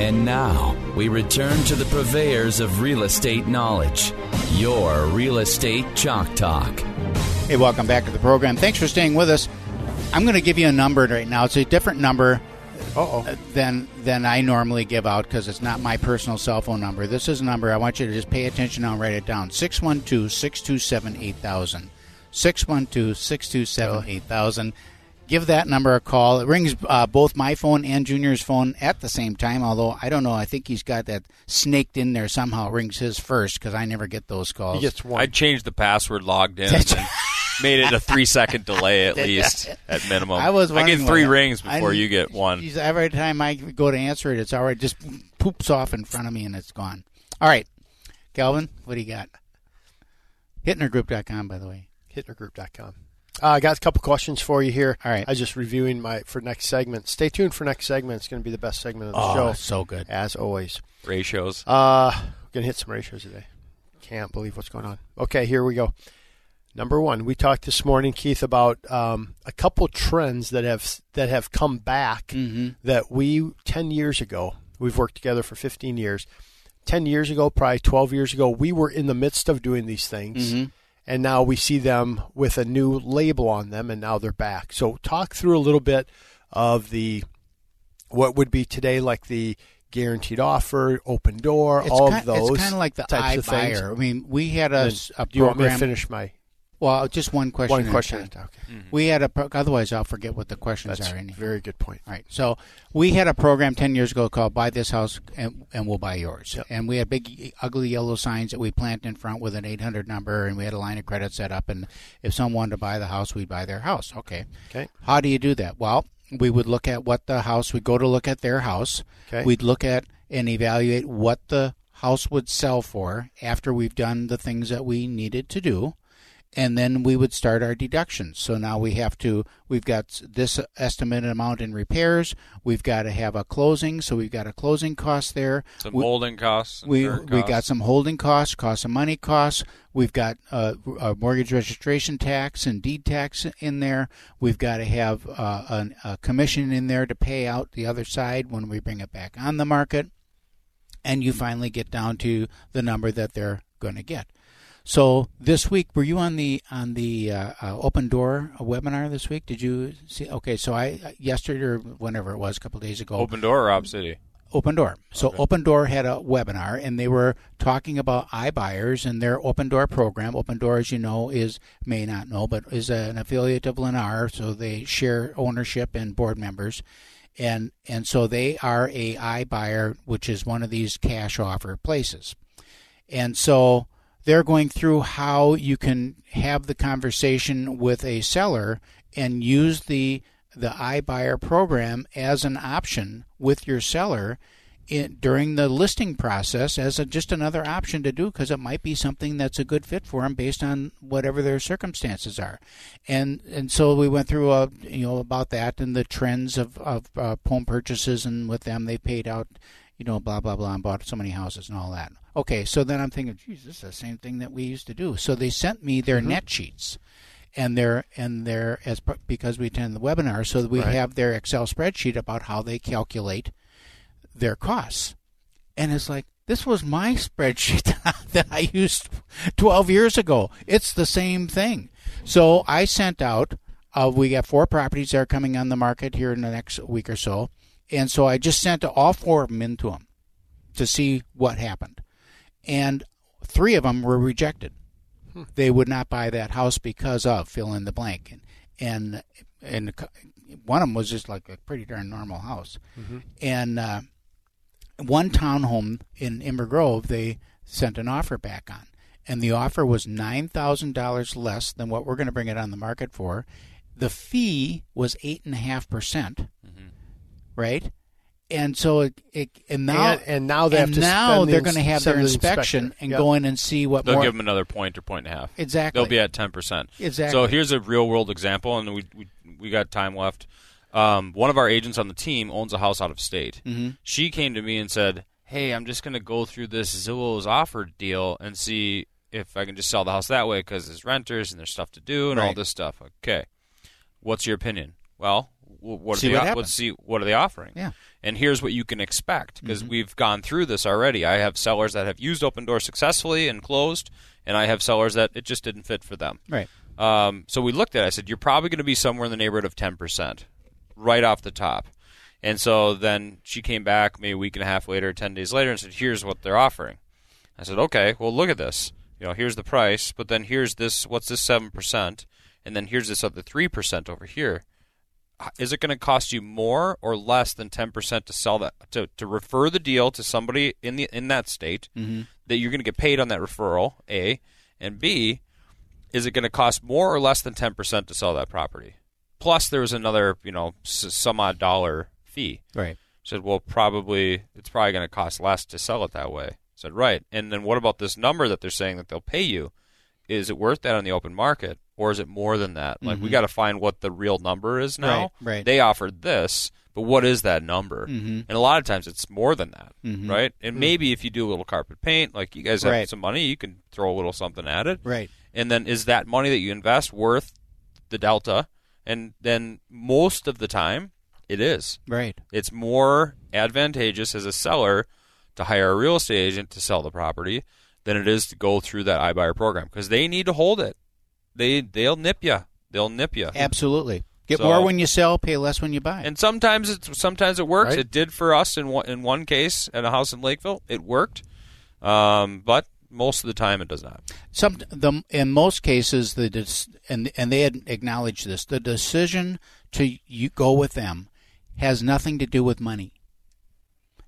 And now we return to the purveyors of real estate knowledge, your Real Estate Chalk Talk. Hey, welcome back to the program. Thanks for staying with us. I'm going to give you a number right now. It's a different number uh, than than I normally give out because it's not my personal cell phone number. This is a number I want you to just pay attention now and write it down 612 627 8000. 612 627 8000. Give that number a call. It rings uh, both my phone and Junior's phone at the same time, although I don't know. I think he's got that snaked in there somehow. It rings his first because I never get those calls. He gets one. I changed the password, logged in, made it a three second delay at least at minimum. I was I get three why- rings I- before you get one. Geez, every time I go to answer it, it's already just poops off in front of me and it's gone. All right, Calvin, what do you got? Hitnergroup.com, by the way. Hitnergroup.com. Uh, I got a couple questions for you here. All right. I was just reviewing my for next segment. Stay tuned for next segment. It's going to be the best segment of the Oh, show, so good. as always. Ratios. Uh, we're going to hit some ratios today. Can't believe what's going on. Okay, here we go. Number one, we talked this morning, Keith, about um, a couple trends that have that have come back Mm-hmm. that we ten years ago. We've worked together for fifteen years. Ten years ago, probably twelve years ago, we were in the midst of doing these things, Mhm. And now we see them with a new label on them, and now they're back. So, talk through a little bit of the what would be today like the guaranteed offer, Opendoor, It's all kind, of those. It's kind of like the types of things. iBuyer. I mean, we had a, a Do you want me to finish my Well, just one question. one at a question? time. Okay, mm-hmm. We had a. Pro- otherwise, I'll forget what the questions that's are. a Anyway. very good point. All right. So we had a program 10 years ago called Buy This House and, and We'll Buy Yours. Yep. And we had big, ugly yellow signs that we planted in front with an 800 number, and we had a line of credit set up. And if someone wanted to buy the house, we'd buy their house. Okay. Okay. How do you do that? Well, we would look at what the house, we'd go to look at their house. Okay. We'd look at and evaluate what the house would sell for after we've done the things that we needed to do and then we would start our deductions. So now we have to, we've got this estimated amount in repairs. We've got to have a closing, so we've got a closing cost there. Some we, holding costs. we current we got some holding costs, cost of money costs. We've got uh, a mortgage registration tax and deed tax in there. We've got to have uh, an, a commission in there to pay out the other side when we bring it back on the market. And you finally get down to the number that they're going to get. So this week, were you on the on the uh, uh, Opendoor webinar this week? Did you see? Okay, so I yesterday or whenever it was, a couple days ago, Open door or Op City? Opendoor. So Opendoor had a webinar, and they were talking about iBuyers and their Opendoor program. Opendoor, as you know, is may not know, but is an affiliate of Lennar, so they share ownership and board members, and and so they are a iBuyer, which is one of these cash offer places, and so they're going through how you can have the conversation with a seller and use the the iBuyer program as an option with your seller in, during the listing process as a, just another option to do because it might be something that's a good fit for them based on whatever their circumstances are, and and so we went through a you know about that and the trends of of uh, home purchases and with them they paid out you know blah blah blah and bought so many houses and all that. Okay, so then I'm thinking, geez, this is the same thing that we used to do. So they sent me their net sheets and their and their as because we attend the webinar, so that we Right. have their Excel spreadsheet about how they calculate their costs. And it's like this was my spreadsheet that I used 12 years ago. It's the same thing. So I sent out. Uh, we got four properties that are coming on the market here in the next week or so, and so I just sent all four of them into them to see what happened, and three of them were rejected. Hmm. They would not buy that house because of fill in the blank. And and, and one of them was just like a pretty darn normal house. Mm-hmm. And uh, one townhome in Inver Grove they sent an offer back on. And the offer was nine thousand dollars less than what we're going to bring it on the market for. The fee was eight and a half percent. Mm-hmm. Right and so it, it and now And- and now they and have to now spend they're going to have their send the inspection and Yep. go in and see what They'll more give them another point or point and a half. Exactly. They'll be at ten percent. Exactly. So here's a real world example, and we we, we got time left. Um, one of our agents on the team owns a house out of state. Mm-hmm. She came to me and said, "Hey, I'm just going to go through this Zillow's offer deal and see if I can just sell the house that way because there's renters and there's stuff to do and all this stuff." Okay, what's your opinion? Well, wh- what are See they what o- let's see what are they offering? Yeah. And here's what you can expect because Mm-hmm. we've gone through this already. I have sellers that have used Opendoor successfully and closed, and I have sellers that it just didn't fit for them. right. Um, so we looked at it. I said, you're probably going to be somewhere in the neighborhood of 10%, right off the top. And so then she came back maybe a week and a half later, 10 days later, and said, here's what they're offering. I said, okay, well, look at this. You know, here's the price, but then here's this, what's this 7%? And then here's this other 3% over here. Is it going to cost you more or less than 10% to sell that, to, to refer the deal to somebody in the in that state mm-hmm. that you're going to get paid on that referral, A, and B, is it going to cost more or less than 10% to sell that property? Plus, there was another, you know, s- some odd dollar fee. Right. said, well, probably, it's probably going to cost less to sell it that way. said, right. And then what about this number that they're saying that they'll pay you? Is it worth that on the open market or is it more than that? Like, we got to find what the real number is now. Mm-hmm. Right, right. They offered this, but what is that number? Mm-hmm. And a lot of times it's more than that, right? And maybe if you do a little carpet paint, like you guys have Right. some money, you can throw a little something at it. Right. And then is that money that you invest worth the delta? And then most of the time, it is. Right. It's more advantageous as a seller to hire a real estate agent to sell the property than it is to go through that iBuyer program because they need to hold it. They they'll nip you. They'll nip you. Absolutely. Get So- more when you sell, pay less when you buy. And sometimes it's sometimes it works. Right. It did for us in one in one case at a house in Lakeville. It worked, um, but most of the time it does not. Some the in most cases the and and they had acknowledged this. The decision to you go with them has nothing to do with money.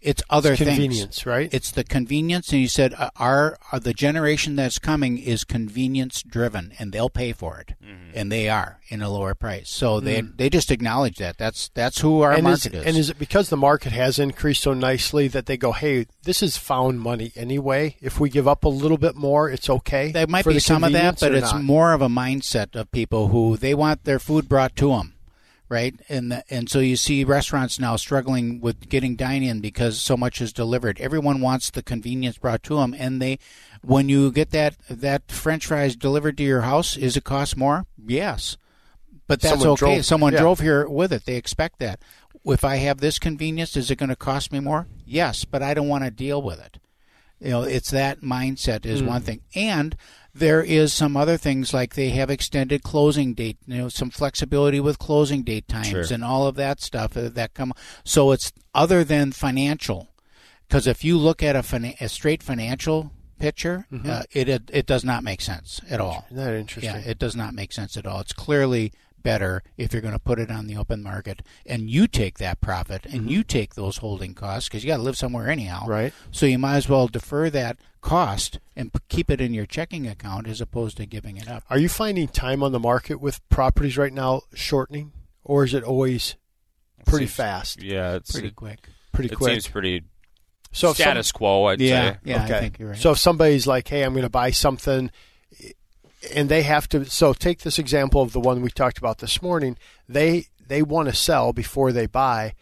It's other It's things. convenience, right? It's the convenience, and you said uh, our, our the generation that's coming is convenience driven, and they'll pay for it, Mm-hmm. and they are in a lower price. So they they just acknowledge that. That's that's who our Mm. and market is, is. And is it because the market has increased so nicely that they go, hey, this is found money anyway. If we give up a little bit more, it's okay. There might for be the some of that, but it's not? more of a mindset of people who they want their food brought to them, right? And the, and so you see restaurants now struggling with getting dine in because so much is delivered. Everyone wants the convenience brought to them, and they when you get that that French fries delivered to your house, is it cost more? Yes, but that's Someone okay. drove- Someone yeah. drove here with it. They expect that. If I have this convenience, is it going to cost me more? Yes, but I don't want to deal with it. You know, it's that mindset is hmm. one thing, and there is some other things like they have extended closing date, you know, some flexibility with closing date times and all of that stuff uh, that come. So it's other than financial, because if you look at a, fina- a straight financial picture, uh, it, it it does not make sense at all. Isn't that interesting? Yeah, it does not make sense at all. It's clearly better if you're going to put it on the open market and you take that profit and mm-hmm. you take those holding costs because you got to live somewhere anyhow. Right. So you might as well defer that cost and p- keep it in your checking account as opposed to giving it up. Are you finding time on the market with properties right now shortening, or is it always pretty Seems- fast, Yeah, it's Pretty it, quick. pretty it quick? seems pretty so if some- status quo. I'd Yeah, say. yeah, okay. I think you're right. So if somebody's like, "Hey, I'm going to buy something," and they have to, so take this example of the one we talked about this morning. They they want to sell before they buy.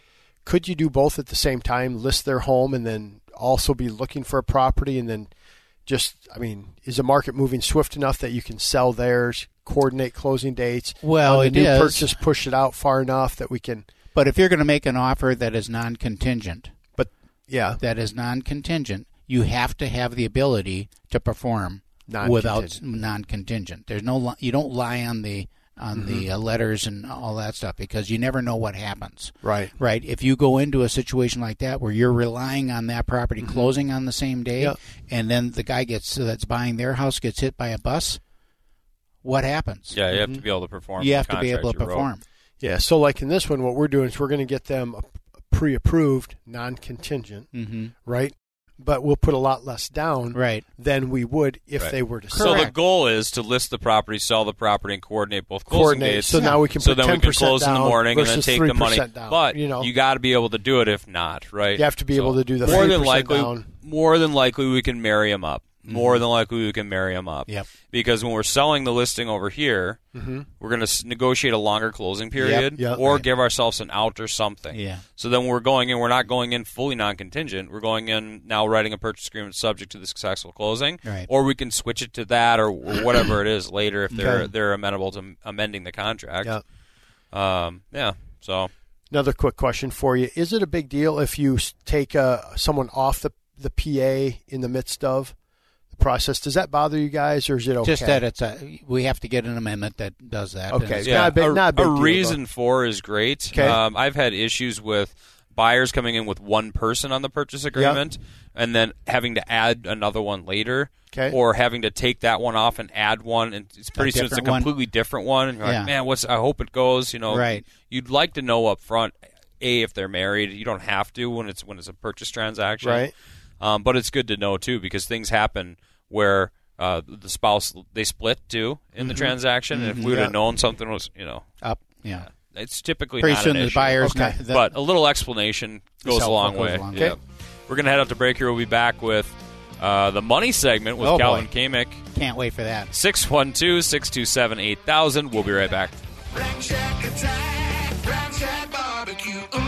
Could you do both at the same time? List their home and then also be looking for a property, and then just, I mean, is the market moving swift enough that you can sell theirs, coordinate closing dates? Well, the new is. purchase, push it out far enough that we can. but if you're going to make an offer that is non-contingent, But yeah, that is non-contingent, you have to have the ability to perform without Non-contingent. non-contingent. There's no li- you don't lie on the on the Mm-hmm. uh, letters and all that stuff because you never know what happens. right. Right. If you go into a situation like that where you're relying on that property closing on the same day, Mm-hmm. And then the guy gets that's buying their house gets hit by a bus, what happens? Yeah, you have to be able to perform. You have to be able to contract you wrote. perform. Yeah, so like in this one, what we're doing is we're going to get them a pre-approved, non-contingent, Mm-hmm. right? But we'll put a lot less down Right. than we would if Right. they were to sell. So the goal is to list the property, sell the property, and coordinate both closing Coordinate. dates. So now we can so put then we can 10% close in the down morning and then versus take the money. 3% down, but you know. you got to be able to do it. If not, right? You have to be able to do the more than 3% likely. down. More than likely, we can marry them up. More than likely, we can marry them up. Mm-hmm. Yep. Because when we're selling the listing over here, we're going to negotiate a longer closing period, Mm-hmm. yep. or Right. give ourselves an out or something. Yeah. So then we're going in. We're not going in fully non-contingent. We're going in now writing a purchase agreement subject to the successful closing, Right. or we can switch it to that or, or whatever it is later if they're Okay. they're amenable to amending the contract. Yeah. Um, yeah. So Another quick question for you: Is it a big deal if you take uh, someone off the the PA in the midst of process? Does that bother you guys, or is it okay? Just that it's a we have to get an amendment that does that. and Okay. yeah, not a big- a, not a a deal, reason for is great. Okay. Um, I've had issues with buyers coming in with one person on the purchase agreement and then having to add another one later. Okay. Or having to take that one off and add one, and it's pretty soon it's a different one. completely different one. And you're Yeah. like, man, what's? I hope it goes. You know, Right. You'd like to know up front, a if they're married. You don't have to when it's when it's a purchase transaction, Right. Um, but it's good to know too because things happen where uh, the spouse they split too in the transaction, and if we would Yeah. have known something was, you know, up. Yeah. it's typically Pretty not soon an the issue. buyer's Okay. not. the- but a little explanation goes a helpful. long Goes way. a long. Yeah. Okay. We're gonna head out to break here. We'll be back with uh, the money segment with Oh, boy. Calvin Kamick. can't wait for that. 612-627-8000. We'll be right back. Rack Shack attack, Rack Shack barbecue. Mm,